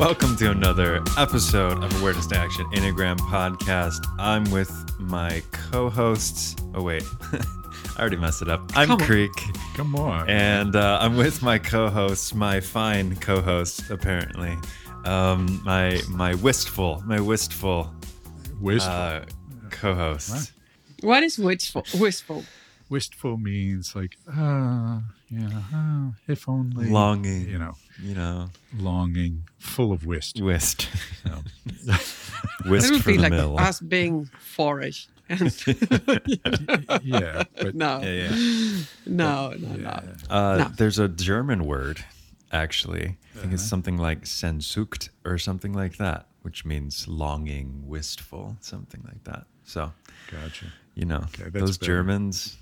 Welcome to another episode of Awareness to Action Enneagram Podcast. I'm with my co-hosts. Oh wait, I already messed it up. I'm Come on. Creek, Come on. and uh, I'm with my co-host, my fine co-host, apparently, um, my my wistful, my wistful wistful. uh, co-host. What is wistful? Wistful. Wistful means like, uh, yeah, uh, if only. Longing, You know, you know, longing, full of wist. wist No. whist it would for be the like mill. us being foreign. And yeah, but no, Yeah, yeah. no, no, no. Uh, No. There's a German word, actually. I think Uh-huh. it's something like Sehnsucht or something like that, which means longing, wistful, something like that. So, gotcha. you know, Okay, those better. Germans,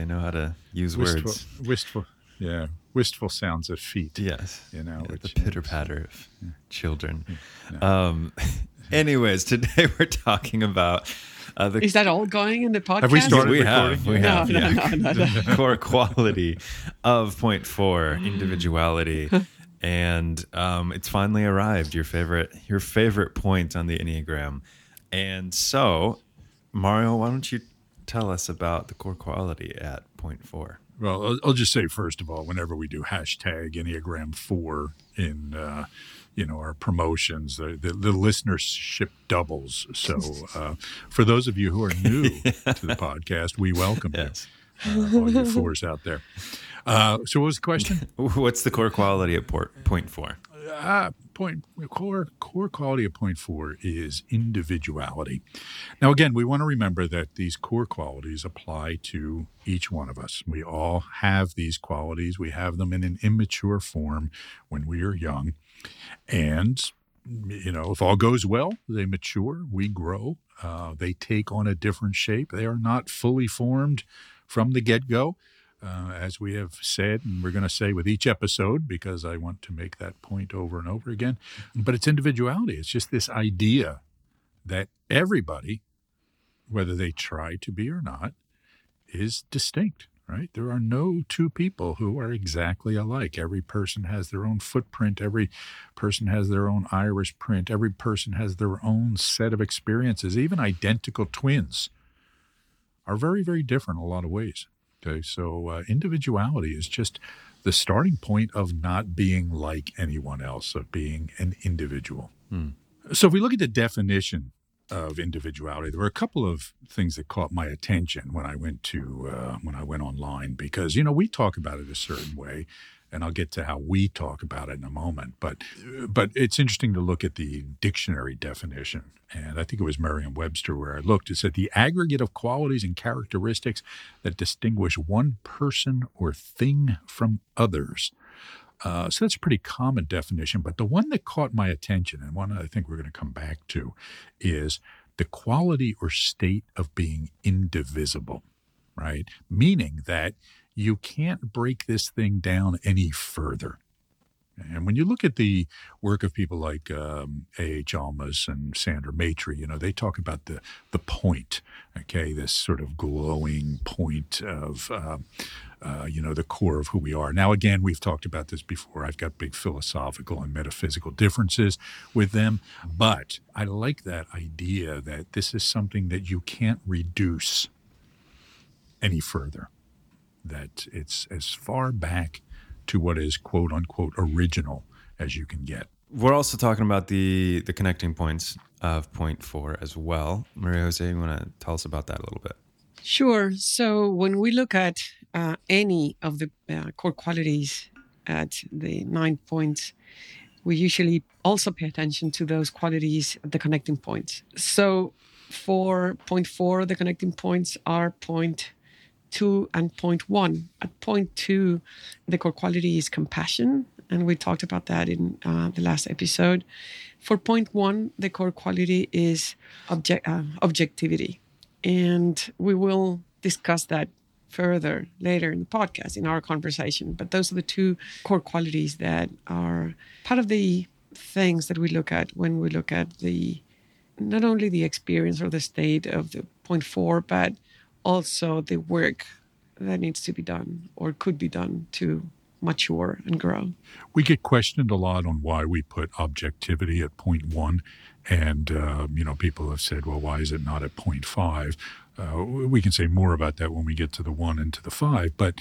they know how to use Wistful, words. wistful. Yeah, wistful sounds of feet. Yes. You know, Yeah, the pitter patter of children. No. Um, anyways, today we're talking about uh, the Is that all going in the podcast? Have we started? we recording? have, we No, have, no, yeah. no, no, no. core quality of point four individuality and um, it's finally arrived your favorite your favorite point on the enneagram and so mario why don't you tell us about the core quality at point four Well, I'll, I'll just say first of all, whenever we do hashtag Enneagram Four in, uh, you know, our promotions, the, the, the listenership doubles. So, uh, for those of you who are new to the podcast, we welcome Yes. you, uh, all you fours out there. Uh, so, what was the question? what's the core quality at port, point four uh, point core core quality of point four is individuality. Now, again, we want to remember that these core qualities apply to each one of us. We all have these qualities. We have them in an immature form when we are young, and you know, if all goes well, they mature, we grow, uh, they take on a different shape. They are not fully formed from the get go uh, as we have said, and we're going to say with each episode, because I want to make that point over and over again. But it's individuality. It's just this idea that everybody, whether they try to be or not, is distinct, right? There are no two people who are exactly alike. Every person has their own footprint. Every person has their own iris print. Every person has their own set of experiences. Even identical twins are very, very different in a lot of ways. Okay, so uh, individuality is just the starting point of not being like anyone else, of being an individual. So if we look at the definition of individuality, there were a couple of things that caught my attention when I went to uh, when I went online because you know we talk about it a certain way, and I'll get to how we talk about it in a moment. But but it's interesting to look at the dictionary definition, and I think it was Merriam-Webster where I looked. It said the aggregate of qualities and characteristics that distinguish one person or thing from others. Uh, so that's a pretty common definition. But the one that caught my attention, and one I think we're going to come back to, is the quality or state of being indivisible, right? Meaning that you can't break this thing down any further. And when you look at the work of people like um, A.H. Almaas and Sandra Maitri, you know, they talk about the the point, okay, this sort of glowing point of, uh, uh, you know, the core of who we are. Now, again, we've talked about this before. I've got big philosophical and metaphysical differences with them, but I like that idea that this is something that you can't reduce any further, that it's as far back to what is quote unquote original as you can get. we're also talking about the the connecting points of point four as well maria jose you want to tell us about that a little bit Sure. So when we look at uh, any of the uh, core qualities at the nine points, we usually also pay attention to those qualities at the connecting points. So for point four, the connecting points are point two and point one. At point two, the core quality is compassion, and we talked about that in uh, the last episode. For point one, the core quality is object, uh, objectivity, and we will discuss that further later in the podcast in our conversation. But those are the two core qualities that are part of the things that we look at when we look at the not only the experience or the state of the point four, but also the work that needs to be done or could be done to mature and grow. We get questioned a lot on why we put objectivity at point one. And, uh, you know, people have said, well, why is it not at point five? Uh, we can say more about that when we get to the one and to the five, but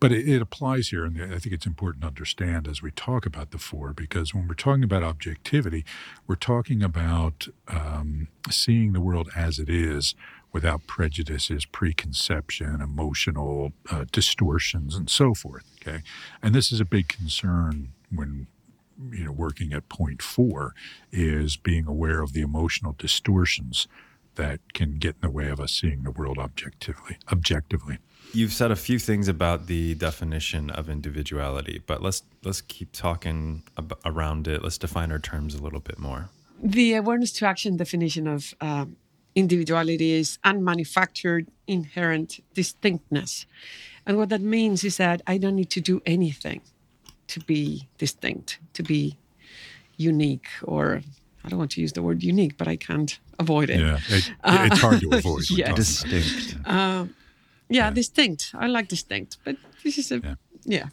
but it, it, applies here, and I think it's important to understand as we talk about the four, because when we're talking about objectivity, we're talking about um, seeing the world as it is without prejudices, preconception, emotional uh, distortions, and so forth. Okay, and this is a big concern when you know working at point four is being aware of the emotional distortions that can get in the way of us seeing the world objectively. Objectively. You've said a few things about the definition of individuality, but let's let's keep talking ab- around it. Let's define our terms a little bit more. The awareness to action definition of um, individuality is unmanufactured, inherent distinctness. And what that means is that I don't need to do anything to be distinct, to be unique, or I don't want to use the word unique, but I can't avoid it. Yeah, it, uh, it's hard to avoid. yeah, distinct. Uh, yeah, yeah, distinct. I like distinct, but this is a yeah. yeah.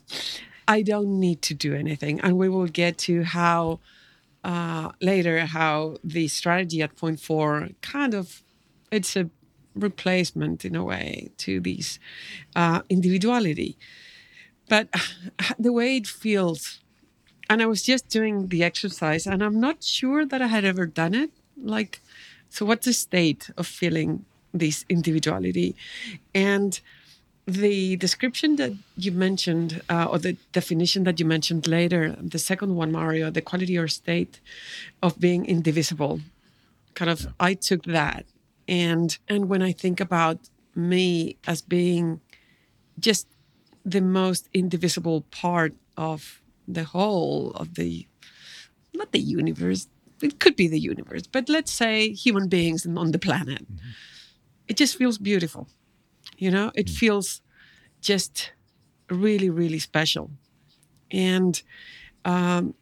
I don't need to do anything, and we will get to how uh, later how the strategy at point four kind of it's a replacement in a way to this uh, individuality. But the way it feels and i was just doing the exercise and i'm not sure that i had ever done it. Like so what's the state of feeling this individuality? And the description that you mentioned, uh, or the definition that you mentioned later, the second one, Mario, the quality or state of being indivisible, kind of, yeah. I took that, and and when I think about me as being just the most indivisible part of the whole of the, not the universe, it could be the universe, but let's say human beings on the planet. Mm-hmm. It just feels beautiful you know, it mm. feels just really, really special. And um,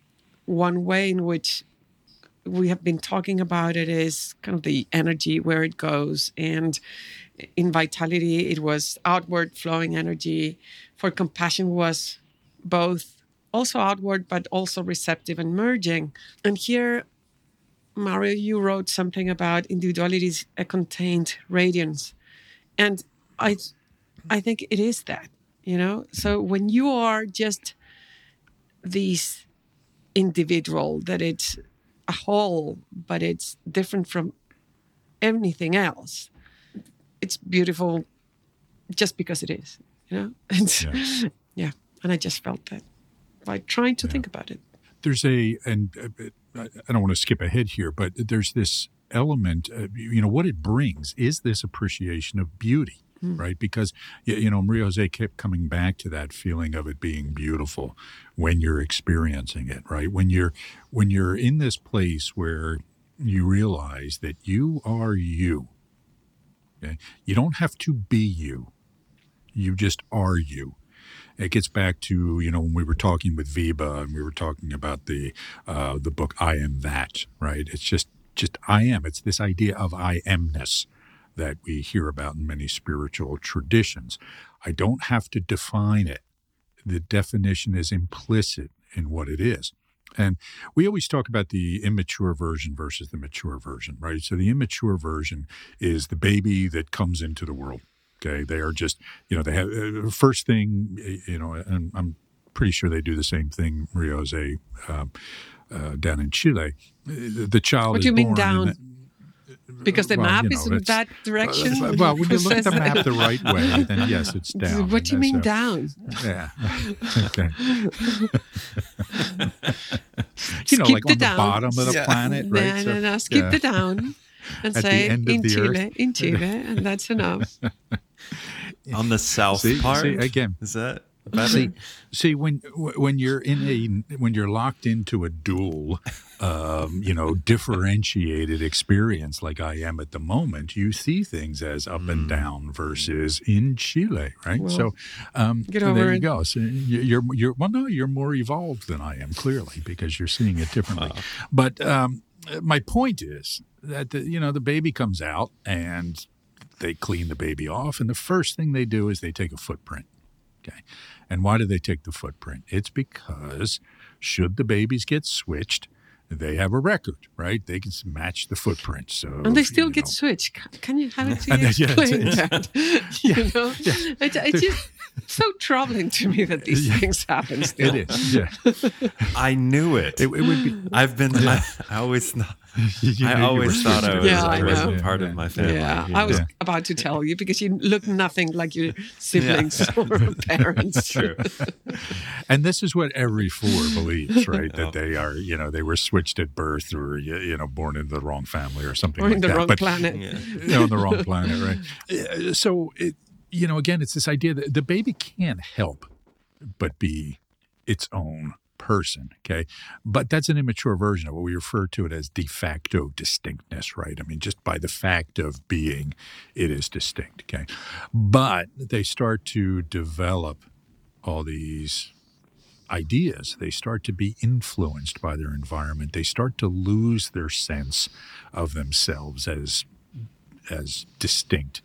one way in which we have been talking about it is kind of the energy where it goes. And in vitality, it was outward flowing energy. For compassion, was both also outward, but also receptive and merging. And here, Mario, you wrote something about individuality's a contained radiance. And I, I think it is that, you know. So when you are just these individual, that it's a whole, but it's different from anything else. It's beautiful, just because it is, you know. And yeah, yeah. and I just felt that by trying to yeah. think about it. There's a, and uh, I don't want to skip ahead here, but there's this element, uh, you know, what it brings is this appreciation of beauty mm. right? Because you know, Maria Jose kept coming back to that feeling of it being beautiful when you're experiencing it, right? When you're when you're in this place where you realize that you are you. Okay? You don't have to be you. You just are you it gets back to you know when we were talking with Viva and we were talking about the uh, the book I am that right. It's just just I am. It's this idea of I amness, that we hear about in many spiritual traditions. I don't have to define it. The definition is implicit in what it is. And we always talk about the immature version versus the mature version, right? So the immature version is the baby that comes into the world. Okay. They are just, you know, they have uh, first thing, you know, and I'm pretty sure they do the same thing, Maria Jose, uh, uh, down in Chile. The child what do you mean down? Because the well, map you know, is in that direction. Uh, well, when you look at the map the right way, then yes, it's down. What do you mean so, down? Yeah. okay. you know, skip like on down. the bottom of the yeah. planet, right? No, no, no. Skip yeah. the down and At say in Chile, earth. in Chile, and that's enough. on the south see, part, see, again, is that? See, see when when you're in a when you're locked into a dual, um, you know, differentiated experience like I am at the moment, you see things as up mm. and down versus in Chile, right? Well, so, um, get over there it. you go. So you're you're well, no, you're more evolved than I am clearly because you're seeing it differently. Wow. But um, my point is that the, you know the baby comes out and they clean the baby off, and the first thing they do is they take a footprint Okay. And why do they take the footprint? It's because should the babies get switched, they have a record, right? They can match the footprint. So and they still you get switched. Can you have it to And then- yeah, explain that? you know, it, it's just so troubling to me that these Yeah. things happen still. It is. Yeah. I knew it. It, it would be. I've been. I, I always. thought- I always thought I was. Yeah, I I was know. part of my family. Yeah, I was Yeah. about to tell you because you look nothing like your siblings or parents. True. And this is what every four believes, right? Oh. That they are, you know, they were switched at birth or, you you know, born into the wrong family or something Or like in the that. wrong But, planet. Yeah. you know, on the wrong planet, right? Uh, So, it, you know, again, it's this idea that the baby can't help but be its own person, okay? But that's an immature version of what we refer to it as de facto distinctness, right? I mean, just by the fact of being, it is distinct, okay? But they start to develop all these ideas. They start to be influenced by their environment. They start to lose their sense of themselves as as distinct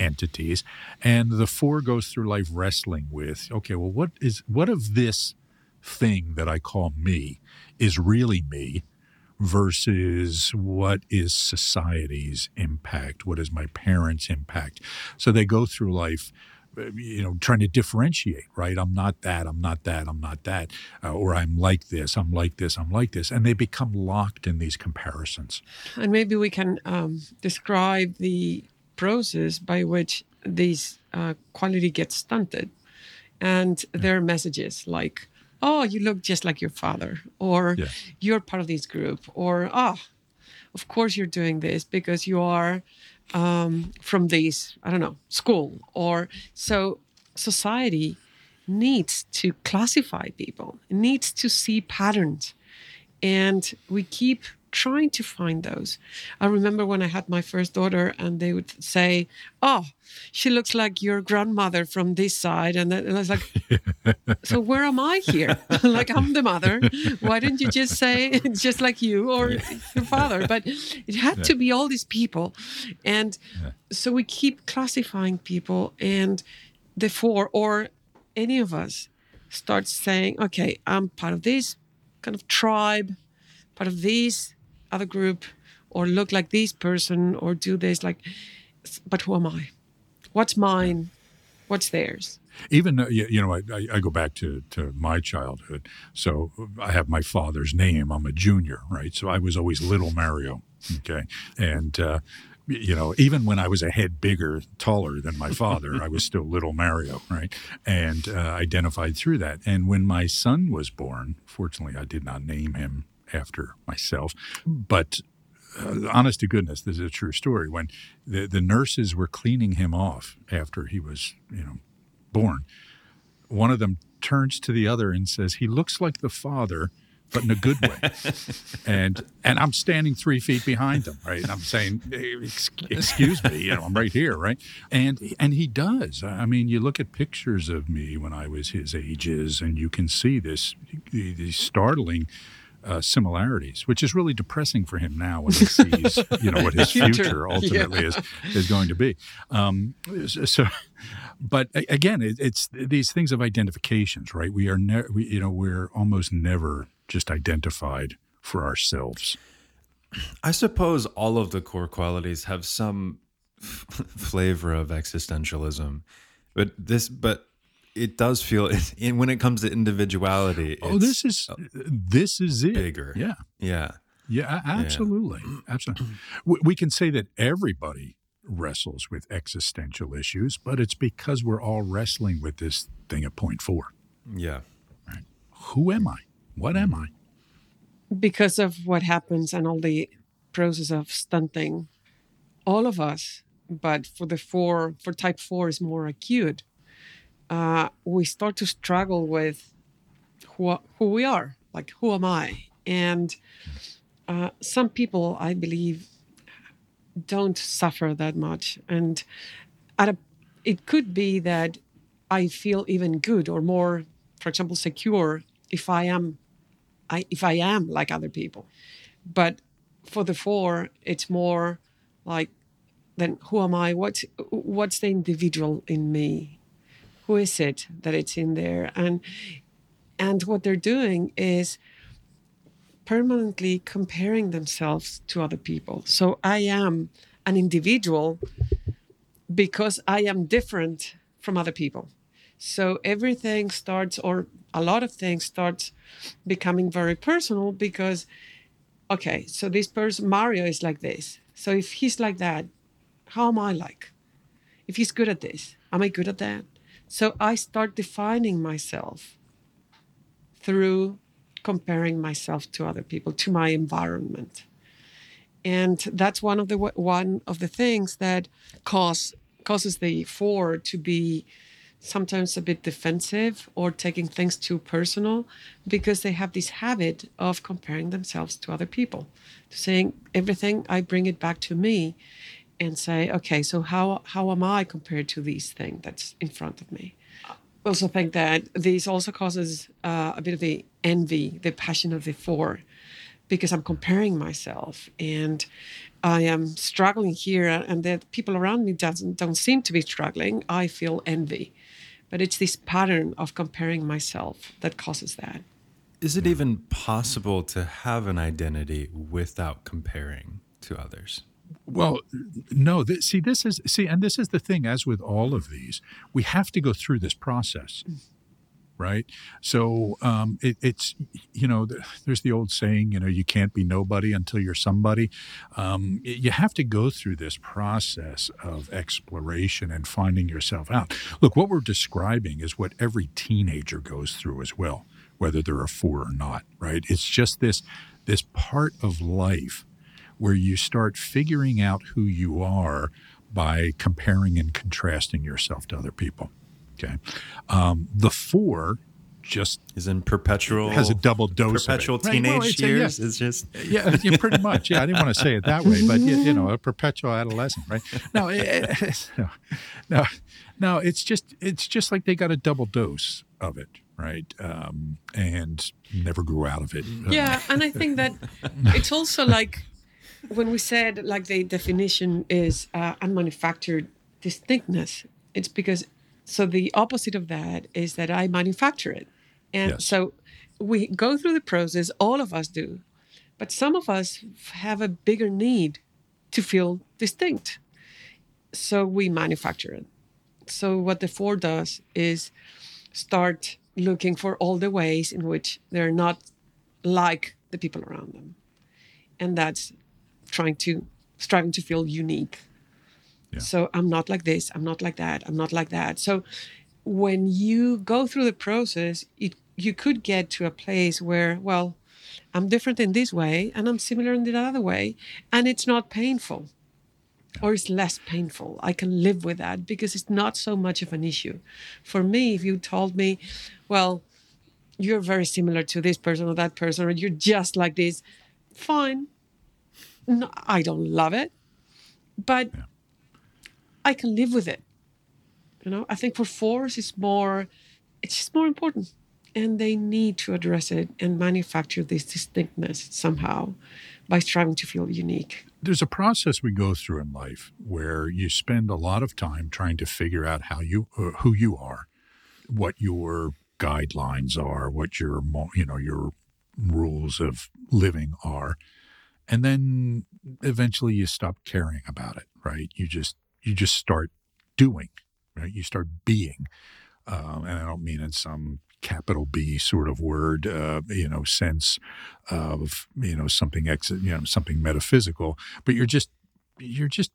entities. And the four goes through life wrestling with, okay, well, what is what of this thing that I call me is really me versus what is society's impact? What is my parents' impact? So they go through life you know, trying to differentiate, right? I'm not that, I'm not that, I'm not that, uh, or I'm like this, I'm like this, I'm like this. And they become locked in these comparisons. And maybe we can um, describe the process by which this uh, quality gets stunted. And there are messages like, oh, you look just like your father, or Yeah. you're part of this group, or, oh, of course you're doing this because you are um, from this, I don't know, school. Or so society needs to classify people, needs to see patterns and we keep trying to find those. I remember when I had my first daughter, and they would say, "Oh, she looks like your grandmother from this side," and then and I was like, "So where am I here? like I'm the mother. Why didn't you just say it's just like you or your father?" But it had to be all these people, and so we keep classifying people, and the four or any of us starts saying, "Okay, I'm part of this." kind of tribe, part of this other group, or look like this person, or do this like. But who am I? What's mine? What's theirs? Even though, you know, I, I- I go back to, to my childhood. So I have my father's name. I'm a junior, right? So I was always little Mario. Okay. And, uh, you know, even when I was a head bigger, taller than my father, I was still little Mario, right? And uh, identified through that. And when my son was born, fortunately, I did not name him after myself, but uh, honest to goodness, this is a true story. When the, the nurses were cleaning him off after he was, you know, born, one of them turns to the other and says, "He looks like the father, but in a good way." and and I'm standing three feet behind them, right? And I'm saying, "Excuse me, you know, I'm right here, right?" And and he does. I mean, you look at pictures of me when I was his ages, and you can see this these startling. Uh, similarities, which is really depressing for him now when he sees, you know, what his Future. ultimately is is going to be. Um, so, but again, it, it's these things of identifications, right? We are, ne- we, you know, we're almost never just identified for ourselves. I suppose all of the core qualities have some f- flavor of existentialism, but this, but it does feel it, when it comes to individuality. oh, it's this is this is it. bigger. Yeah, Yeah, yeah, a- absolutely, absolutely. We, we can say that everybody wrestles with existential issues, but it's because we're all wrestling with this thing at point four. yeah. Who am I? What am I? because of what happens and all the process of stunting all of us but for the four for type four is more acute uh, we start to struggle with who, who we are like who am i and uh, some people i believe don't suffer that much and a, it could be that i feel even good or more for example secure if i am I, if I am like other people. But for the four, it's more like, then who am I? What's what's the individual in me? Who is it that it's in there. And and what they're doing is permanently comparing themselves to other people. So i am an individual because i am different from other people. So everything starts or a lot of things starts becoming very personal because okay so this person mario is like this. So if he's like that how am i like? If he's good at this am i good at that so I start defining myself through comparing myself to other people, to my environment. And that's one of the one of the things that cause causes the four to be sometimes a bit defensive or taking things too personal because they have this habit of comparing themselves to other people, to saying everything I bring it back to me and say, okay, so how how am I compared to these things that's in front of me? I also think that this also causes uh, a bit of the envy, the passion of the four, because I'm comparing myself and I am struggling here, and the people around me doesn't don't seem to be struggling. I feel envy, but it's this pattern of comparing myself that causes that. Is it even possible to have an identity without comparing to others? Well, no. Th- see, this is see, and this is the thing. As with all of these, we have to go through this process, right? So um, it, it's you know, there's the old saying, you know, you can't be nobody until you're somebody. Um, you have to go through this process of exploration and finding yourself out. Look, what we're describing is what every teenager goes through as well, whether they're a four or not, right? It's just this this part of life where you start figuring out who you are by comparing and contrasting yourself to other people. Okay. Um, the four just is in perpetual has a double dose perpetual of it. teenage right. well, years a, yeah. is just yeah, yeah, pretty much yeah i didn't want to say it that way but you, you know a perpetual adolescent right no, it, no no no it's just it's just like they got a double dose of it right um, and never grew out of it yeah and i think that it's also like when we said like the definition is uh, unmanufactured distinctness, it's because so the opposite of that is that I manufacture it, and yes. so we go through the process. All of us do, but some of us have a bigger need to feel distinct, so we manufacture it. So what the four does is start looking for all the ways in which they're not like the people around them, and that's trying to striving to feel unique. Yeah. So I'm not like this, I'm not like that, I'm not like that. So when you go through the process, it, you could get to a place where, well, I'm different in this way and I'm similar in the other way, and it's not painful. Yeah. Or it's less painful. I can live with that because it's not so much of an issue. For me, if you told me, well, you're very similar to this person or that person, or you're just like this, fine no, I don't love it, but yeah. I can live with it. You know, I think for fours it's more, it's just more important, and they need to address it and manufacture this distinctness somehow by striving to feel unique. There's a process we go through in life where you spend a lot of time trying to figure out how you, uh, who you are, what your guidelines are, what your, you know, your rules of living are and then eventually you stop caring about it right? You just you just start doing right? You start being um, and i don't mean in some capital b sort of word uh, you know sense of you know something ex you know something metaphysical but you're just you're just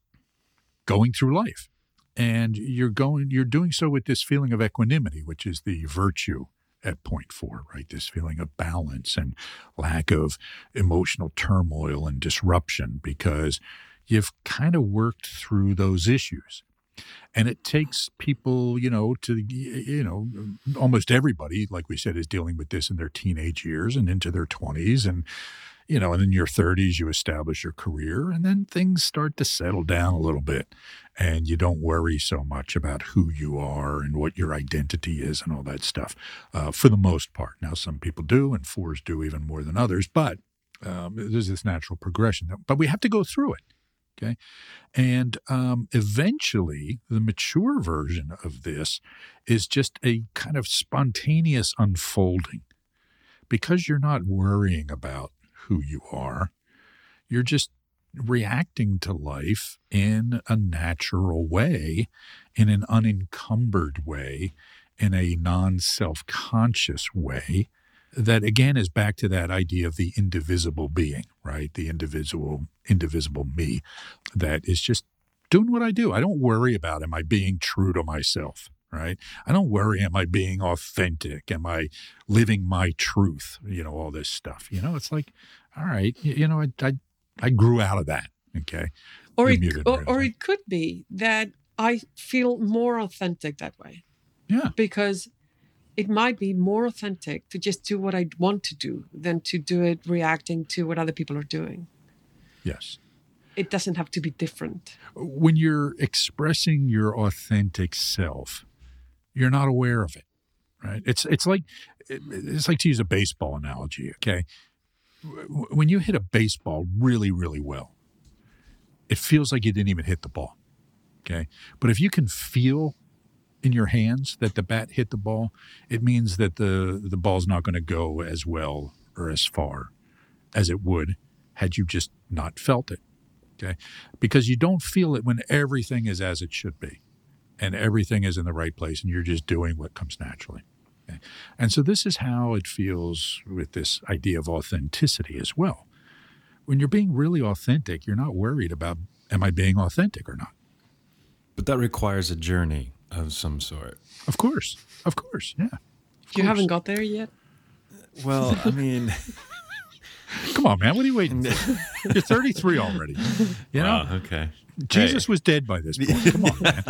going through life. And you're going you're doing so with this feeling of equanimity which is the virtue at point four, right? This feeling of balance and lack of emotional turmoil and disruption because you've kind of worked through those issues. And it takes people, you know, to, you know, almost everybody, like we said, is dealing with this in their teenage years and into their 20s. And you know, and in your 30s, you establish your career, and then things start to settle down a little bit. And you don't worry so much about who you are and what your identity is and all that stuff uh, for the most part. Now, some people do, and fours do even more than others, but um, there's this natural progression. But we have to go through it. Okay. And um, eventually, the mature version of this is just a kind of spontaneous unfolding. Because you're not worrying about who you are, you're just reacting to life in a natural way, in an unencumbered way, in a non self conscious way that again is back to that idea of the indivisible being, right? The individual, indivisible me that is just doing what I do. I don't worry about am I being true to myself, right? I don't worry am I being authentic? Am I living my truth? You know, all this stuff. You know, it's like, all right, you, you know, I, I I grew out of that. Okay. Or it, or, or it could be that I feel more authentic that way. Yeah. Because it might be more authentic to just do what I want to do than to do it reacting to what other people are doing. Yes. It doesn't have to be different. When you're expressing your authentic self, you're not aware of it, right? It's it's like it's like to use a baseball analogy, okay? When you hit a baseball really really well, it feels like you didn't even hit the ball. Okay? But if you can feel in your hands that the bat hit the ball, it means that the the ball's not going to go as well or as far as it would had you just not felt it. Okay? Because you don't feel it when everything is as it should be and everything is in the right place and you're just doing what comes naturally. Okay? And so this is how it feels with this idea of authenticity as well. When you're being really authentic, you're not worried about am I being authentic or not. But that requires a journey of some sort. Of course. Of course. Yeah. Of you course. haven't got there yet? Well, I mean, come on, man. What are you waiting for? You're 33 already. You know? okay. Jesus hey. was dead by this point. Come on, man.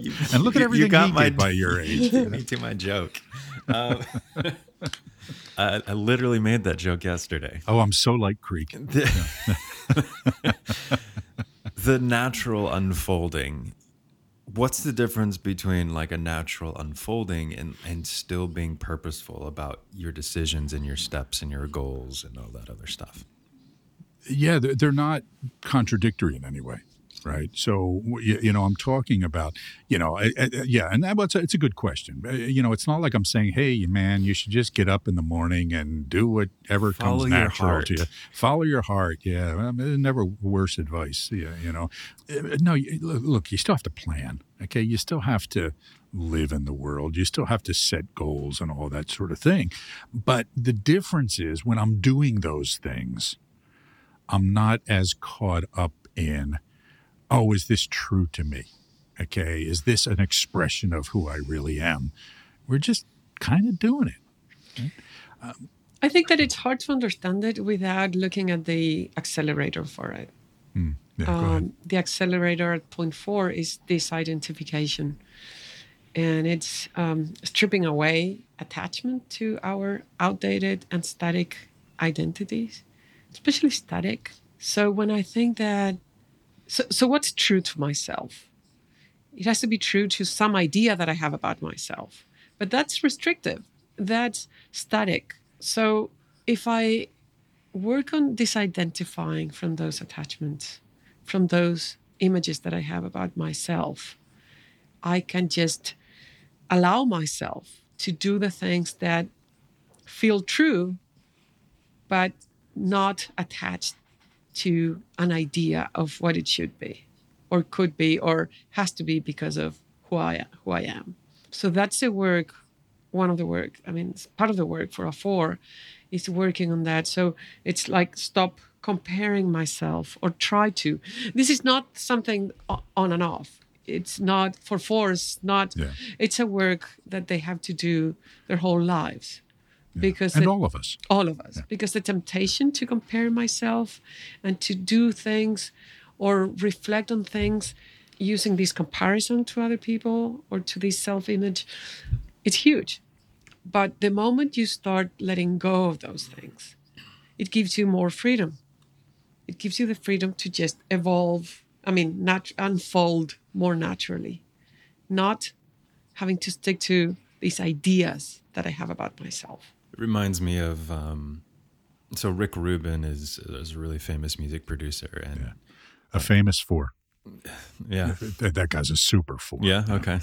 You, and look at everything you got my, did by your age. You Me too, my joke. Um, I, I, literally made that joke yesterday. Oh, I'm so like Creek. The, the natural unfolding what's the difference between like a natural unfolding and and still being purposeful about your decisions and your steps and your goals and all that other stuff yeah they're not contradictory in any way right? So you, know, I'm talking about, you know, I, I, yeah, and that, it's, a, it's a good question. Uh, you know, it's not like I'm saying, hey, man, you should just get up in the morning and do whatever Follow comes natural to you. Follow your heart. Yeah, I mean, never worse advice. Yeah, you know, uh, no, look, you still have to plan. Okay, you still have to live in the world. You still have to set goals and all that sort of thing. But the difference is when I'm doing those things, I'm not as caught up in oh, is this true to me? Okay, is this an expression of who I really am? We're just kind of doing it. Right? Um, I think that it's hard to understand it without looking at the accelerator for it. Mm, yeah, um, the accelerator at point four is disidentification. And it's um, stripping away attachment to our outdated and static identities, especially static. So when I think that so, so what's true to myself? It has to be true to some idea that I have about myself, but that's restrictive. That's static. So if I work on disidentifying from those attachments, from those images that I have about myself, I can just allow myself to do the things that feel true, but not attached to an idea of what it should be or could be or has to be because of who I who I am. So that's the work one of the work. I mean, part of the work for a four is working on that. So it's like stop comparing myself or try to. This is not something on and off. It's not for fours, not yeah. it's a work that they have to do their whole lives because and all of us. all of us. Yeah. because the temptation to compare myself and to do things or reflect on things using this comparison to other people or to this self-image it's huge. But the moment you start letting go of those things it gives you more freedom. It gives you the freedom to just evolve i mean not unfold more naturally. Not having to stick to these ideas that i have about myself it reminds me of um, So Rick Rubin is, is a really famous music producer, and Yeah. A famous four. yeah, That, that guy's a super four. yeah, okay,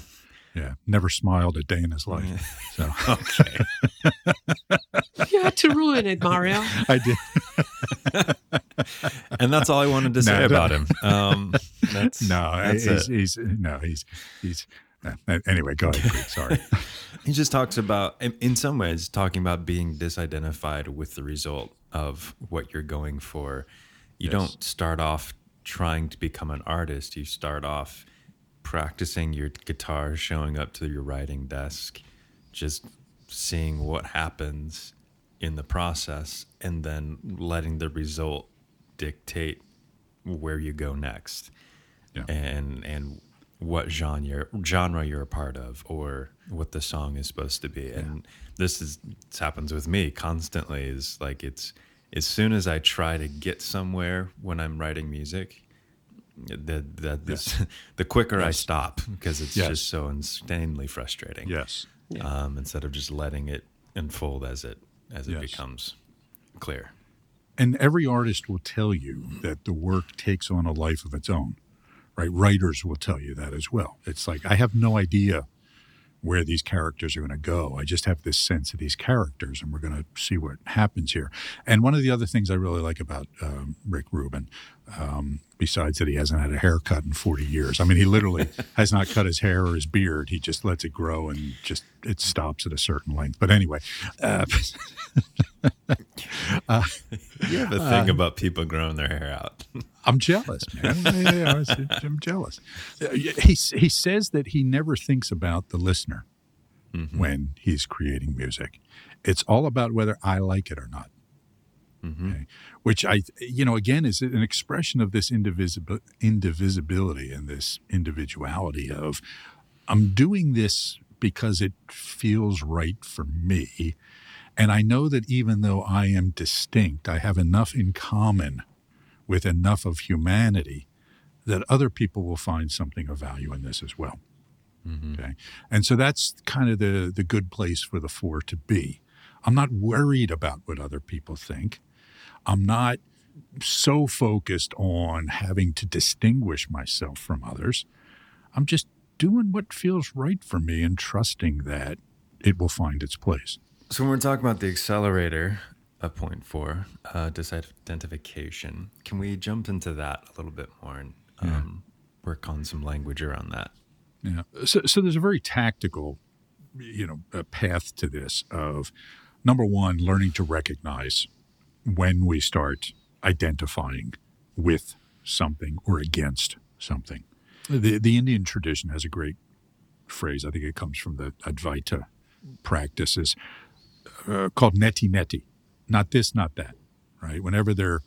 Yeah. Never smiled a day in his life. So okay. You had to ruin it, Mario. I did. and that's all I wanted to say No, about him. Um, that's No, that's he's, it. he's no, he's he's. uh, Anyway, go ahead. Greg, Sorry. He just talks about, in- some ways, talking about being disidentified with the result of what you're going for. You Yes. don't start off trying to become an artist. You start off practicing your guitar, showing up to your writing desk, just seeing what happens in the process, and then letting the result dictate where you go next Yeah. and and what genre genre you're a part of or what the song is supposed to be. And this is this happens with me constantly is like it's as soon as i try to get somewhere when i'm writing music the the this, the quicker i stop because it's Yes. just so insanely frustrating. Yes. um, instead of just letting it unfold as it as it Yes. becomes clear. And every artist will tell you that the work takes on a life of its own, right? Writers will tell you that as well. It's like, I have no idea where these characters are going to go. I just have this sense of these characters, and we're going to see what happens here. And one of the other things I really like about um, Rick Rubin, um, besides that he hasn't had a haircut in 40 years, I mean, he literally has not cut his hair or his beard. He just lets it grow and just it stops at a certain length. But anyway, uh, you have a Uh, thing about people growing their hair out I'm jealous, man. Yeah, yeah, yeah, I was- I'm jealous. Uh, He he says that he never thinks about the listener when he's creating music. It's all about whether I like it or not. Okay? Which I, you know, again is an expression of this indivisible indivisibility and this individuality of I'm doing this because it feels right for me. And I know that even though I am distinct, I have enough in common with enough of humanity that other people will find something of value in this as well. Mm-hmm. Okay. And so that's kind of the, the good place for the four to be. I'm not worried about what other people think. I'm not so focused on having to distinguish myself from others. I'm just doing what feels right for me and trusting that it will find its place. So when we're talking about the accelerator of point four, uh, disidentification, can we jump into that a little bit more and um, work on some language around that? Yeah. So, so there's a very tactical, you know, path to this of number one, learning to recognize when we start identifying with something or against something. The, the Indian tradition has a great phrase. I think it comes from the Advaita practices uh, called neti neti. Not this, not that, right? Whenever they're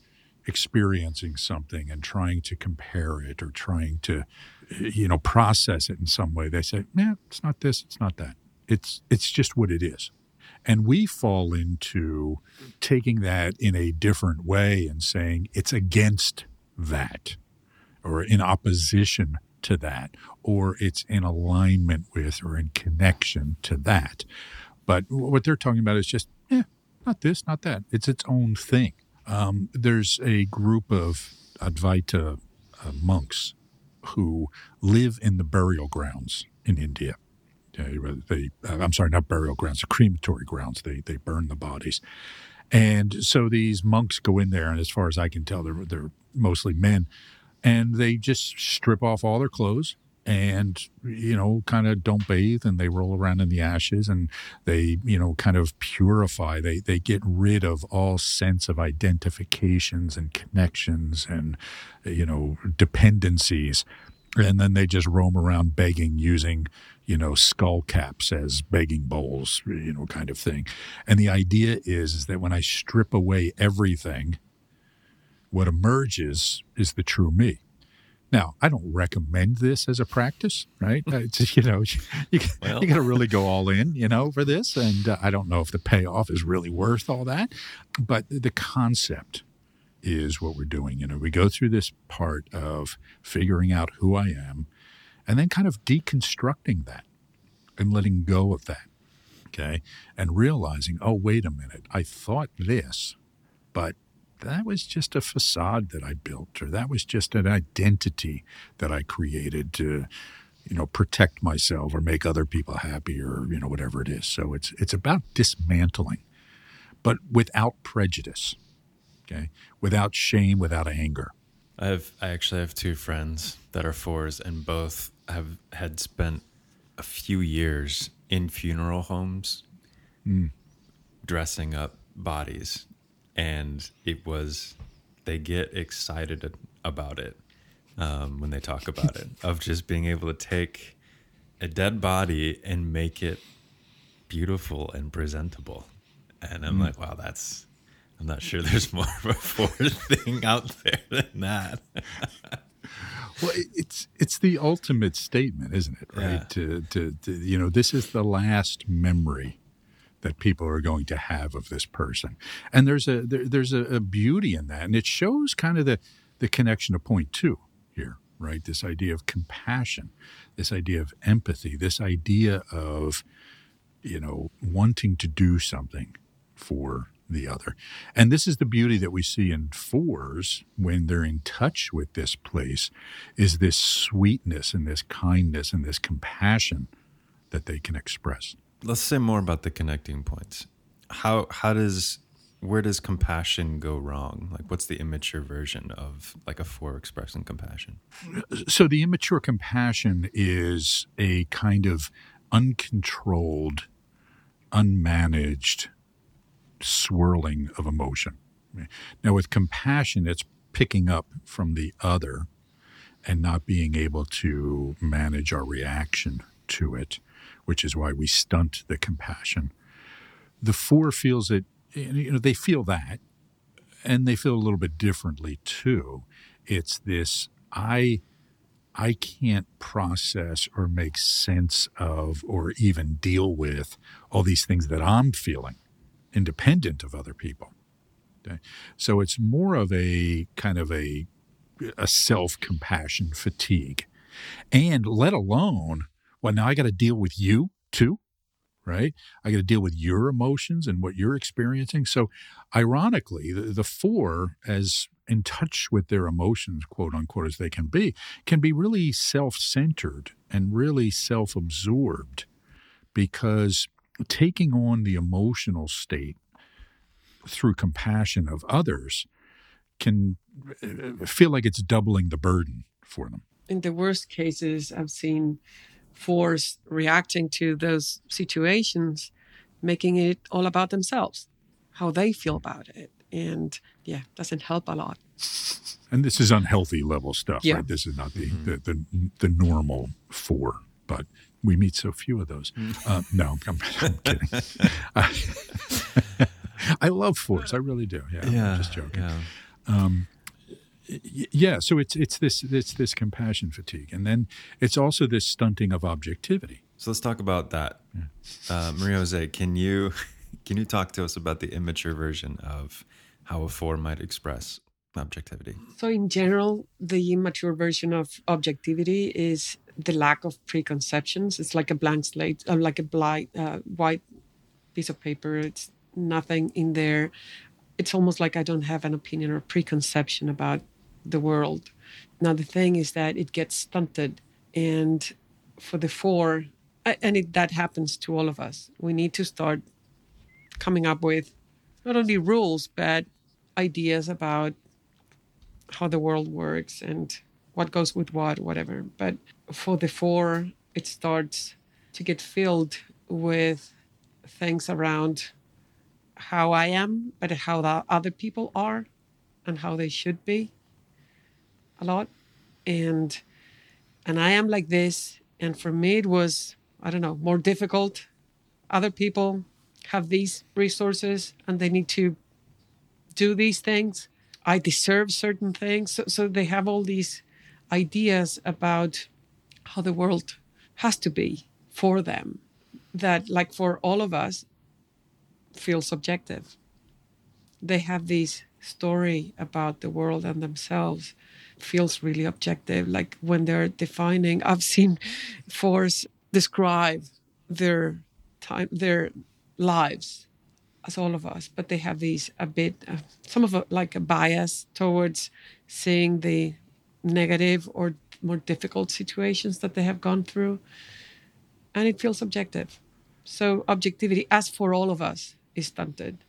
experiencing something and trying to compare it or trying to, you know, process it in some way, they say, "Yeah, it's not this, it's not that. It's it's just what it is." And we fall into taking that in a different way and saying it's against that or in opposition to that or it's in alignment with or in connection to that. But what they're talking about is just, eh, not this, not that. It's its own thing. Um, there's a group of Advaita uh, monks who live in the burial grounds in India. They, uh, I'm sorry, not burial grounds, crematory grounds. They they burn the bodies, and so these monks go in there, and as far as I can tell, they're they're mostly men, and they just strip off all their clothes and you know kind of don't bathe and they roll around in the ashes and they you know kind of purify. They they get rid of all sense of identifications and connections and you know dependencies. And then they just roam around begging using you know skull caps as begging bowls you know kind of thing. And the idea is, is that when i strip away everything what emerges is the true me now, I don't recommend this as a practice, right? It's, you know, you, Well. you got to really go all in, you know, for this. And uh, I don't know if the payoff is really worth all that. But the concept is what we're doing. You know, we go through this part of figuring out who I am and then kind of deconstructing that and letting go of that. Okay. And realizing, oh, wait a minute, I thought this, but that was just a facade that I built, or that was just an identity that I created to, you know, protect myself or make other people happy or, you know, whatever it is. So it's it's about dismantling, but without prejudice. Okay. Without shame, without anger. I have I actually have two friends that are fours and both have had spent a few years in funeral homes Mm. dressing up bodies and it was they get excited about it um, when they talk about it of just being able to take a dead body and make it beautiful and presentable and i'm like wow that's i'm not sure there's more of a four thing out there than that Well, it's it's the ultimate statement, isn't it? Right? Yeah. To, to to you know, this is the last memory that people are going to have of this person, and there's a there, there's a, a beauty in that, and it shows kind of the the connection to point two here, right? This idea of compassion, this idea of empathy, this idea of you know wanting to do something for the other. And this is the beauty that we see in fours when they're in touch with this place is this sweetness and this kindness and this compassion that they can express. Let's say more about the connecting points. How how does where does compassion go wrong? Like what's the immature version of like a four expressing compassion? So the immature compassion is a kind of uncontrolled, unmanaged swirling of emotion. Now, with compassion, it's picking up from the other and not being able to manage our reaction to it, which is why we stunt the compassion. The four feels it, you know, they feel that, and they feel a little bit differently too. It's this I I can't process or make sense of or even deal with all these things that I'm feeling, independent of other people. Okay? So it's more of a kind of a a self compassion fatigue, and let alone well now I got to deal with you too, right? I got to deal with your emotions and what you're experiencing. So, ironically, the, the four as in touch with their emotions, quote unquote, as they can be, can be really self centered and really self absorbed because taking on the emotional state through compassion of others can uh, feel like it's doubling the burden for them. in the worst cases, I've seen fours reacting to those situations, making it all about themselves, how they feel about it. And yeah, doesn't help a lot. And this is unhealthy level stuff, Yeah. right? This is not the, mm-hmm. the, the, the normal four, but we meet so few of those. Mm. Uh, no, I'm, I'm kidding. I, I love fours. I really do. Yeah, I'm just joking. yeah Y- yeah so it's it's this it's this compassion fatigue and then it's also this stunting of objectivity so let's talk about that uh, maria jose can you can you talk to us about the immature version of how a four might express objectivity So, in general, the immature version of objectivity is the lack of preconceptions. It's like a blank slate, uh, like a blind, uh, white piece of paper. It's nothing in there. It's almost like I don't have an opinion or preconception about the world. Now, the thing is that it gets stunted. And for the four, and it, that happens to all of us, we need to start coming up with not only rules, but ideas about how the world works and what goes with what, whatever. But for the four, it starts to get filled with things around how I am, but how the other people are and how they should be a lot. And and I am like this. And for me it was, I don't know, more difficult. Other people have these resources and they need to do these things. I deserve certain things. So, so they have all these ideas about how the world has to be for them that, like for all of us, feel subjective. They have this story about the world and themselves feels really objective. Like when they're defining, I've seen fours describe their time, their lives as all of us, but they have these a bit, uh, some of it like a bias towards seeing the negative or more difficult situations that they have gone through. And it feels objective. So, objectivity, as for all of us, is stunted.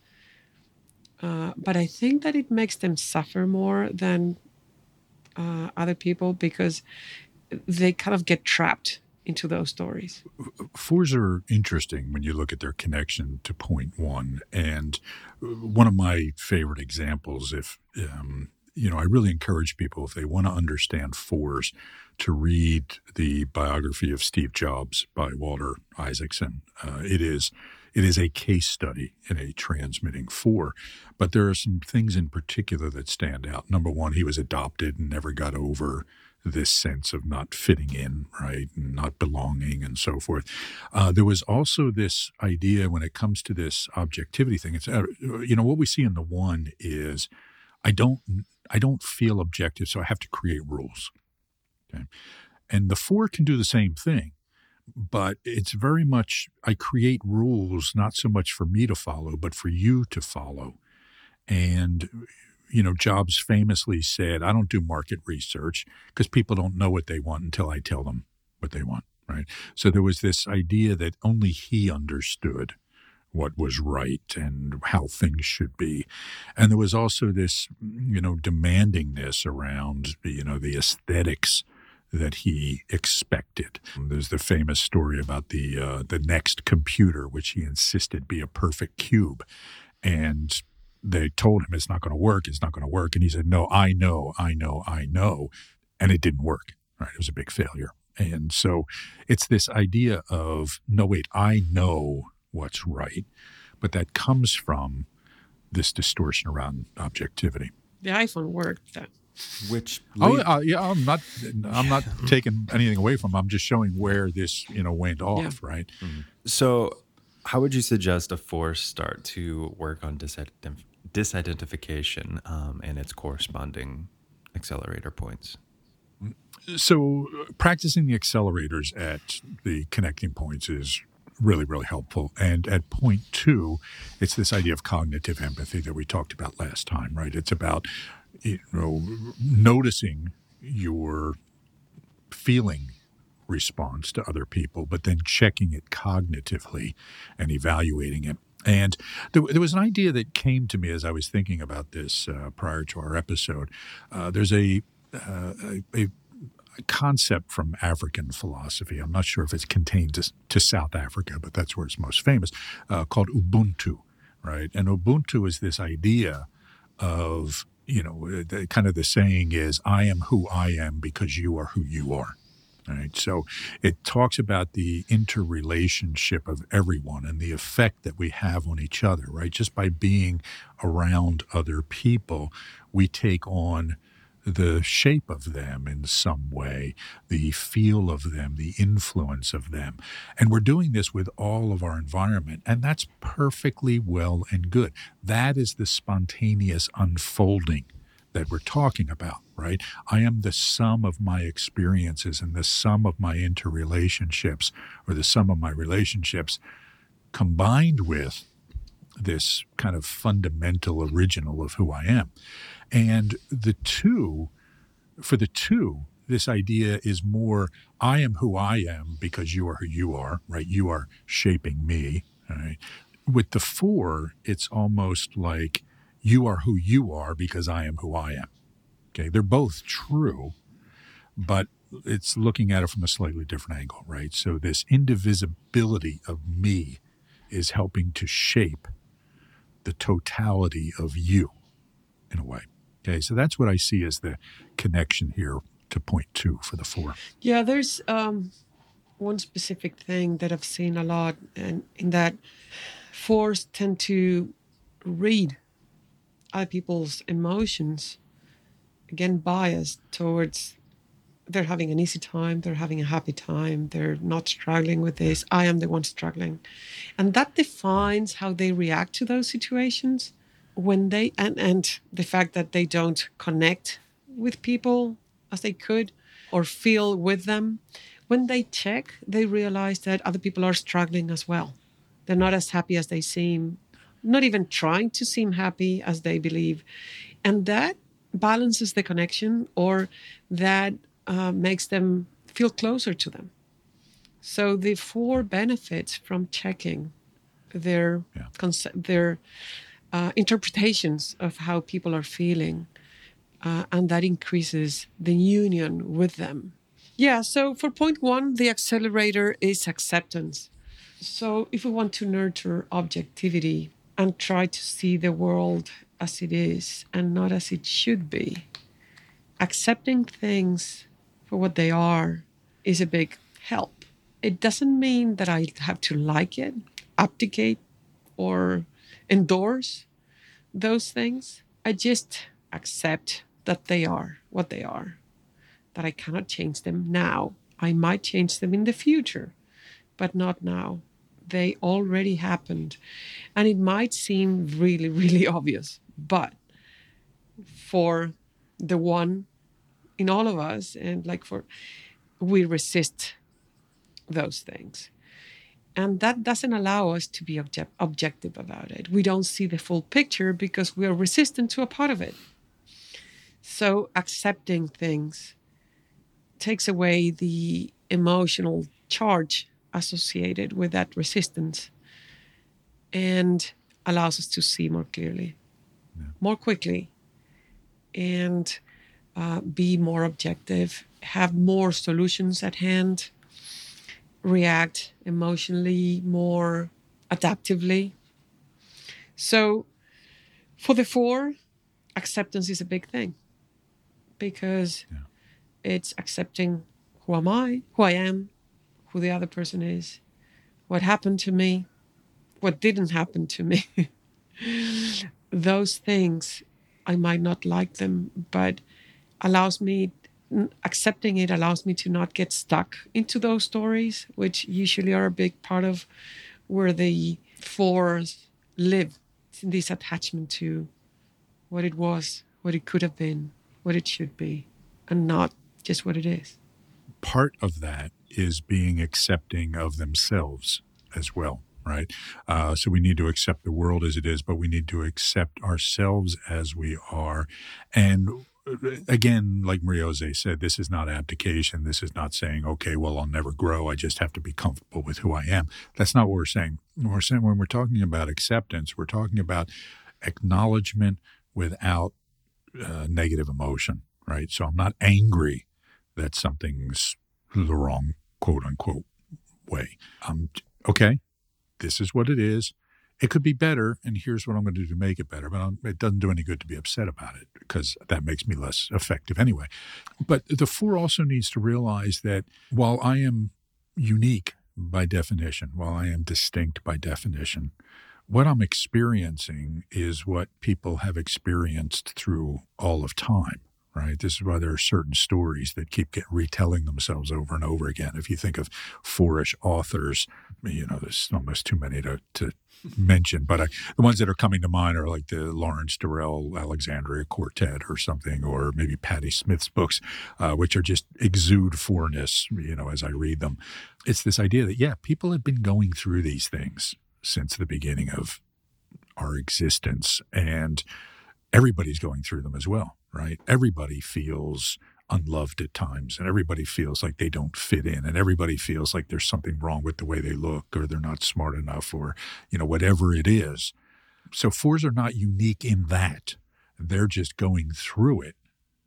Uh, but I think that it makes them suffer more than uh, other people because they kind of get trapped into those stories. Fours are interesting when you look at their connection to point one. And one of my favorite examples, if, um, you know, I really encourage people, if they want to understand fours, to read the biography of Steve Jobs by Walter Isaacson. Uh, it is it is a case study in a transmitting four, but there are some things in particular that stand out. Number one, he was adopted and never got over this sense of not fitting in, right, and not belonging, and so forth. Uh, there was also this idea when it comes to this objectivity thing. It's uh, you know what we see in the one is I don't I don't feel objective, so I have to create rules. Okay, and the four can do the same thing, but it's very much I create rules not so much for me to follow, but for you to follow. And you know, Jobs famously said, I don't do market research because people don't know what they want until I tell them what they want, right? So there was this idea that only he understood what was right and how things should be. And there was also this, you know, demandingness around, you know, the aesthetics that he expected. There's the famous story about the uh, the NeXT computer, which he insisted be a perfect cube, and they told him it's not going to work, it's not going to work. And he said, No, I know, I know, I know. And it didn't work. Right. It was a big failure. And so it's this idea of, no, wait, I know what's right. But that comes from this distortion around objectivity. The iPhone worked then. Which oh uh, yeah, I'm not I'm not taking anything away from. I'm just showing where this you know went off, yeah. right? Mm-hmm. So, how would you suggest a fours start to work on disident- disidentification um, and its corresponding accelerator points? So, practicing the accelerators at the connecting points is really, really helpful. And at point two, it's this idea of cognitive empathy that we talked about last time, right? It's about you know noticing your feeling response to other people, but then checking it cognitively and evaluating it. And there, there, was an idea that came to me as I was thinking about this uh, prior to our episode. Uh, there's a, uh, a, a, concept from African philosophy. I'm not sure if it's contained to, to South Africa, but that's where it's most famous, uh, called Ubuntu, right? And Ubuntu is this idea of, you know, uh, the, kind of the saying is, I am who I am because you are who you are Right. So it talks about the interrelationship of everyone and the effect that we have on each other, right? Just by being around other people, we take on the shape of them in some way, the feel of them, the influence of them. And we're doing this with all of our environment, and that's perfectly well and good. That is the spontaneous unfolding that we're talking about, right? I am the sum of my experiences and the sum of my interrelationships or the sum of my relationships combined with this kind of fundamental original of who I am. And the two, for the two, this idea is more I am who I am because you are who you are, right? You are shaping me, right? With the four, it's almost like you are who you are because I am who I am. Okay, they're both true, but it's looking at it from a slightly different angle, right? So this indivisibility of me is helping to shape the totality of you in a way. Okay, so that's what I see as the connection here to point two for the four. Yeah, there's um, one specific thing that I've seen a lot, and in that fours tend to read other people's emotions again biased towards they're having an easy time they're having a happy time they're not struggling with this i am the one struggling and that defines how they react to those situations when they and and the fact that they don't connect with people as they could or feel with them when they check they realize that other people are struggling as well they're not as happy as they seem not even trying to seem happy as they believe. And that balances the connection or that uh, makes them feel closer to them. So the four benefits from checking their Yeah. their uh, interpretations of how people are feeling, uh, and that increases the union with them. Yeah. So for point one, the accelerator is acceptance. So if we want to nurture objectivity and try to see the world as it is and not as it should be, accepting things for what they are is a big help. It doesn't mean that I have to like it, abdicate, or endorse those things. I just accept that they are what they are, that I cannot change them now. I might change them in the future, but not now. They already happened. And it might seem really, really obvious, but for the one in all of us, and like for, we resist those things. And that doesn't allow us to be object- objective about it. We don't see the full picture because we are resistant to a part of it. So accepting things takes away the emotional charge associated with that resistance and allows us to see more clearly, more quickly, and uh, be more objective, have more solutions at hand, react emotionally more adaptively. So, for the four, acceptance is a big thing because Yeah. it's accepting who am I, who I am, who the other person is, what happened to me, what didn't happen to me. Those things, I might not like them, but allows me accepting it allows me to not get stuck into those stories, which usually are a big part of where the fours live in this attachment to what it was, what it could have been, what it should be, and not just what it is. part of that is being accepting of themselves as well, right? Uh, so we need to accept the world as it is, but we need to accept ourselves as we are. And again, like Maria Jose said, this is not abdication. This is not saying, okay, well, I'll never grow. I just have to be comfortable with who I am. That's not what we're saying. We're saying when we're talking about acceptance, we're talking about acknowledgement without uh, negative emotion, right? So I'm not angry that something's the wrong quote unquote way. Um, okay, this is what it is. It could be better, and here's what I'm going to do to make it better. But I'm, it doesn't do any good to be upset about it because that makes me less effective anyway. But the four also needs to realize that while I am unique by definition, while I am distinct by definition, what I'm experiencing is what people have experienced through all of time right? This is why there are certain stories that keep get retelling themselves over and over again. If you think of fourish authors, you know, there's almost too many to, to mention, but I, the ones that are coming to mind are like the Lawrence Durrell Alexandria Quartet or something, or maybe Patti Smith's books, uh, which are just exude fourness, you know, as I read them. It's this idea that, yeah, people have been going through these things since the beginning of our existence. And everybody's going through them as well, right? Everybody feels unloved at times and everybody feels like they don't fit in and everybody feels like there's something wrong with the way they look or they're not smart enough or, you know, whatever it is. So fours are not unique in that. They're just going through it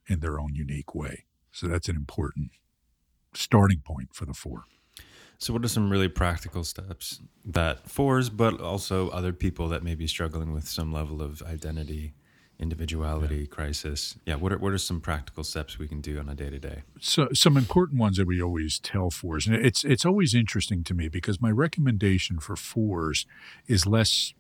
in their own unique way. So that's an important starting point for the four. So, what are some really practical steps that fours, but also other people that may be struggling with some level of identity, individuality crisis? Yeah, what are what are some practical steps we can do on a day to day? so some important ones that we always tell fours and it's it's always interesting to me because my recommendation for fours is less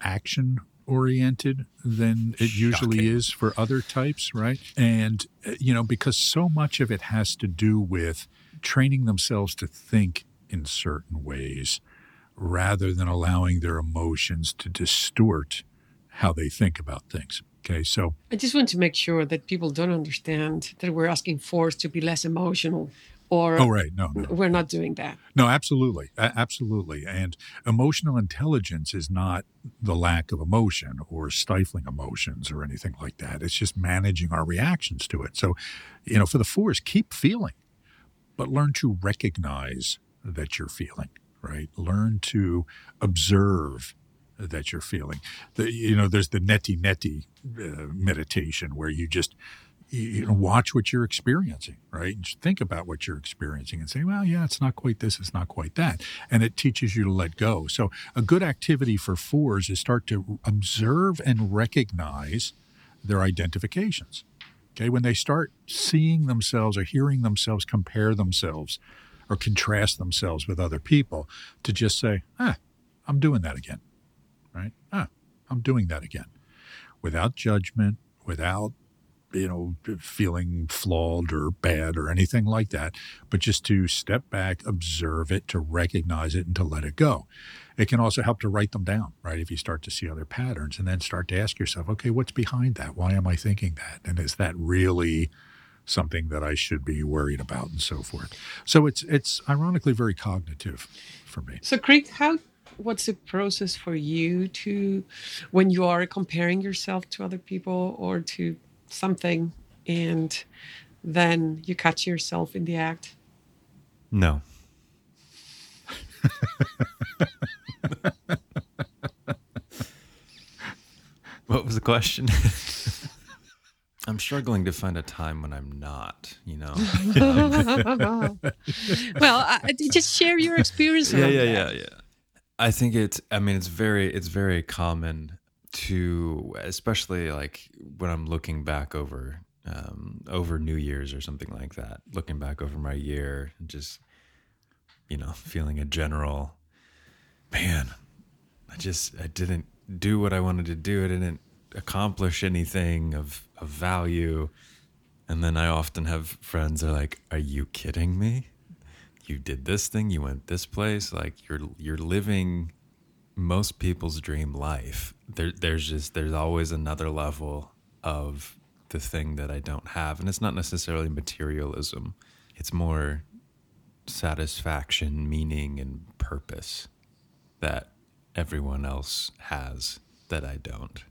action oriented than it usually Shocking. is for other types right and you know because so much of it has to do with training themselves to think in certain ways rather than allowing their emotions to distort how they think about things okay so I just want to make sure that people don't understand that we're asking fours to be less emotional. or Oh, right. No, no. we're not doing that. No, absolutely. Absolutely. And emotional intelligence is not the lack of emotion or stifling emotions or anything like that. It's just managing our reactions to it. So, you know, for the fours keep feeling, but learn to recognize that you're feeling, right? Learn to observe that you're feeling. The, you know, there's the neti neti uh, meditation where you just you know watch what you're experiencing right? And think about what you're experiencing and say well yeah it's not quite this it's not quite that. And it teaches you to let go. So a good activity for fours is start to observe and recognize their identifications okay? When they start seeing themselves or hearing themselves compare themselves or contrast themselves with other people to just say ah i'm doing that again right ah i'm doing that again without judgment without you know, feeling flawed or bad or anything like that, but just to step back, observe it, to recognize it, and to let it go. It can also help to write them down, right? If you start to see other patterns and then start to ask yourself, okay, what's behind that? Why am I thinking that? And is that really something that I should be worried about and so forth? So it's it's ironically very cognitive for me. So, Creek, how what's the process for you to when you are comparing yourself to other people or to something and then you catch yourself in the act? No. what was the question? I'm struggling to find a time when I'm not, you know. well, I, just share your experience. yeah, yeah, that. yeah, yeah. I think it's. I mean, it's very, it's very common to, especially like when I'm looking back over, um, over New Year's or something like that. Looking back over my year, and just, you know, feeling a general, man, I just, I didn't do what I wanted to do. I didn't accomplish anything of of value. And then I often have friends are like, "Are you kidding me? You did this thing. You went this place. Like you're you're living most people's dream life. There, there's just there's always another level of the thing that I don't have, and it's not necessarily materialism. It's more satisfaction, meaning, and purpose that everyone else has that I don't.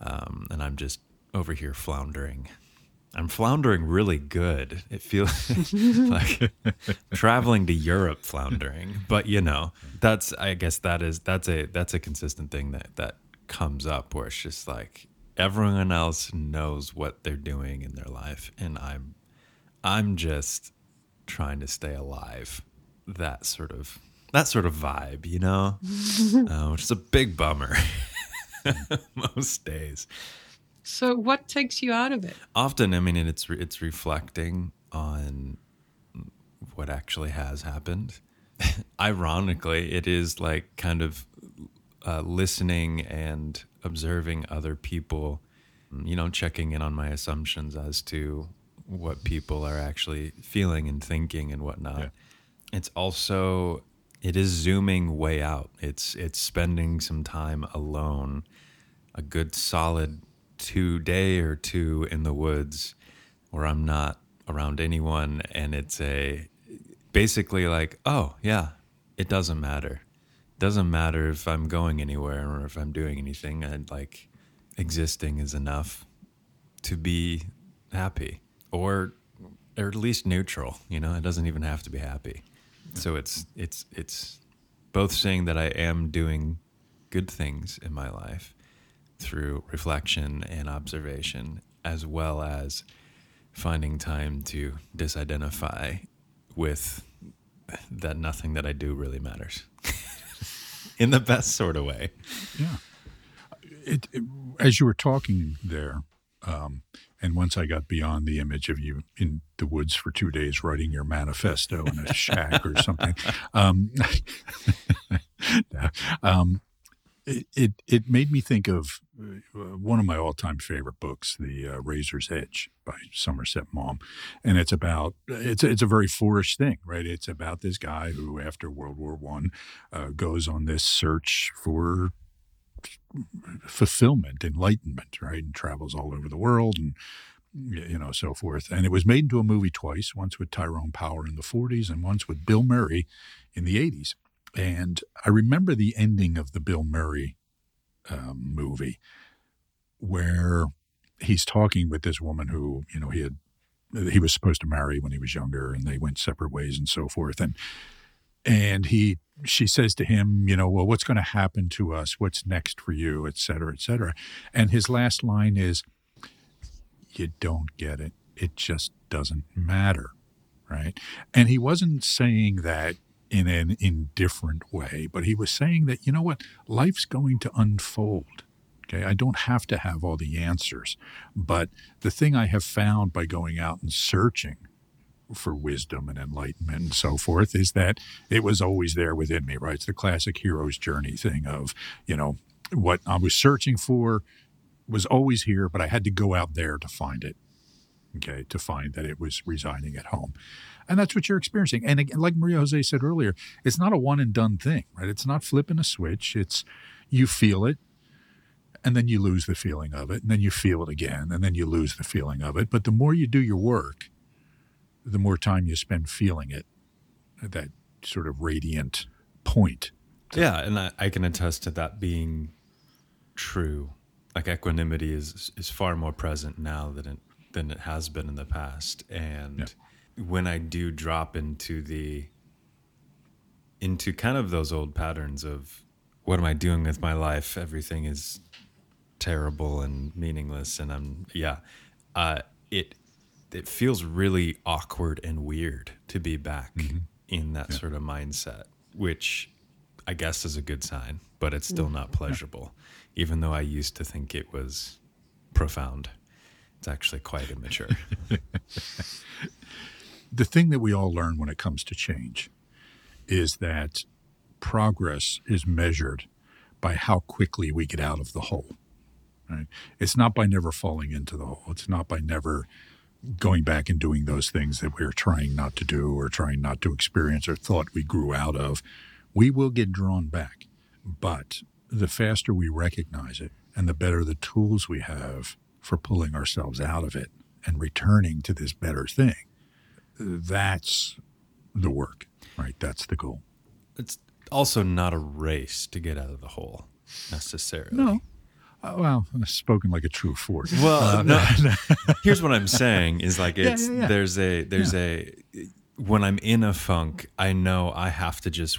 Um, and I'm just over here floundering. I'm floundering really good. It feels like traveling to Europe floundering. But you know, that's I guess that is that's a that's a consistent thing that that comes up where it's just like everyone else knows what they're doing in their life and I'm I'm just trying to stay alive. That sort of that sort of vibe, you know? uh, which is a big bummer most days So, what takes you out of it? often i mean it's re- it's reflecting on what actually has happened ironically it is like kind of uh, listening and observing other people you know checking in on my assumptions as to what people are actually feeling and thinking and whatnot Yeah. it's also it is zooming way out it's it's spending some time alone a good solid two day or two in the woods where I'm not around anyone and it's a basically like, oh yeah, it doesn't matter. Doesn't matter if I'm going anywhere or if I'm doing anything. And like existing is enough to be happy or or at least neutral, you know, it doesn't even have to be happy. So it's it's it's both saying that I am doing good things in my life through reflection and observation, as well as finding time to disidentify with that nothing that I do really matters in the best sort of way. Yeah. It, it- as you were talking there, um, and once I got beyond the image of you in the woods for two days writing your manifesto in a shack or something, um, um, it, it made me think of uh, one of my all time favorite books, The uh, Razor's Edge by Somerset Maugham, and it's about it's it's a very fourish thing, right? It's about this guy who, after World War One, uh, goes on this search for fulfillment, enlightenment, right? And travels all over the world and you know, so forth. And it was made into a movie twice, once with Tyrone Power in the 40s and once with Bill Murray in the 80s. And I remember the ending of the Bill Murray um, movie where he's talking with this woman who, you know, he had he was supposed to marry when he was younger and they went separate ways and so forth. And and he she says to him you know well what's going to happen to us? What's next for you? et cetera et cetera. And his last line is you don't get it. It just doesn't matter. Right? And he wasn't saying that in an indifferent way but he was saying that you know what life's going to unfold Okay. I don't have to have all the answers. But the thing I have found by going out and searching for wisdom and enlightenment and so forth is that it was always there within me, right? It's the classic hero's journey thing of, you know, what I was searching for was always here, but I had to go out there to find it. Okay, to find that it was residing at home. And that's what you're experiencing. And again, like Maria Jose said earlier, it's not a one and done thing, right? It's not flipping a switch. It's you feel it, and then you lose the feeling of it, and then you feel it again, and then you lose the feeling of it. But the more you do your work, the more time you spend feeling it, that sort of radiant point. Yeah, and I, I can attest to that being true. Like equanimity is is far more present now than it than it has been in the past, and yeah. When I do drop into the into kind of those old patterns of what am I doing with my life? Everything is terrible and meaningless and I'm yeah uh, it it feels really awkward and weird to be back mm-hmm. in that yeah. sort of mindset which I guess is a good sign but it's still not pleasurable even though I used to think it was profound it's actually quite immature the thing that we all learn when it comes to change is that progress is measured by how quickly we get out of the hole Right? It's not by never falling into the hole. It's not by never going back and doing those things that we're trying not to do or trying not to experience or thought we grew out of. We will get drawn back. But the faster we recognize it and the better the tools we have for pulling ourselves out of it and returning to this better thing, that's the work, right? That's the goal. It's also not a race to get out of the hole necessarily. No, uh, well, spoken like a true Ford. Well, uh, no, here's what I'm saying is like it's yeah, yeah, yeah. there's a there's a when I'm in a funk, I know I have to just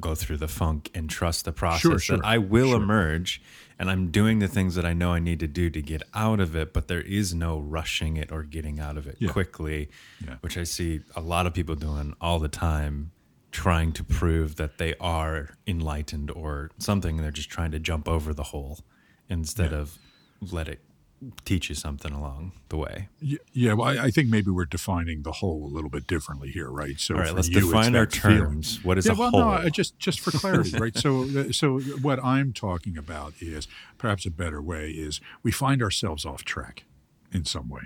go through the funk and trust the process sure, sure, that I will sure. emerge and I'm doing the things that I know I need to do to get out of it, but there is no rushing it or getting out of it quickly, which I see a lot of people doing all the time trying to prove that they are enlightened or something. They're just trying to jump over the hole instead yeah. of let it teach you something along the way. Yeah, well, I, I, think maybe we're defining the hole a little bit differently here, right? So, All right, let's you, define our terms. Feeling. What is yeah, a well, hole? No, just just for clarity, right? So, uh, so what I'm talking about is perhaps a better way is we find ourselves off track in some way,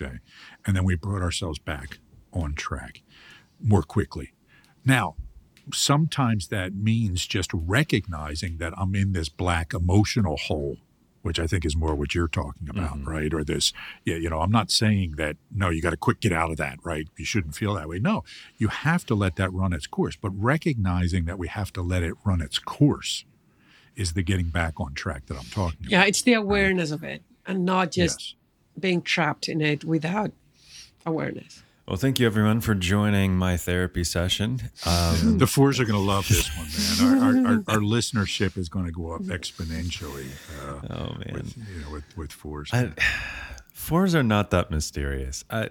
okay, and then we brought ourselves back on track more quickly. Now, sometimes that means just recognizing that I'm in this black emotional hole, which I think is more what you're talking about, mm-hmm. right? Or this, yeah, you know, I'm not saying that, no, you got to quick get out of that, right? You shouldn't feel that way. No, you have to let that run its course. But recognizing that we have to let it run its course is the getting back on track that I'm talking about. Yeah, it's the awareness right? of it and not just yes. being trapped in it without awareness. Well, thank you everyone for joining my therapy session. Um, the fours are going to love this one, man. Our, our, our, our, listenership is going to go up exponentially. Uh, oh man, with, you know, with, with fours. I, fours are not that mysterious. I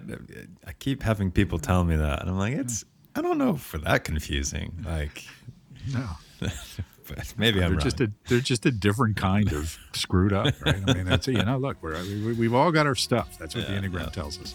I keep having people tell me that, and I'm like, it's I don't know for that confusing. Like, no. maybe I'm they're just a they're just a different kind of screwed up, right? I mean, that's it, you know, look, we're, we, have all got our stuff. That's what yeah, the enneagram yeah. tells us.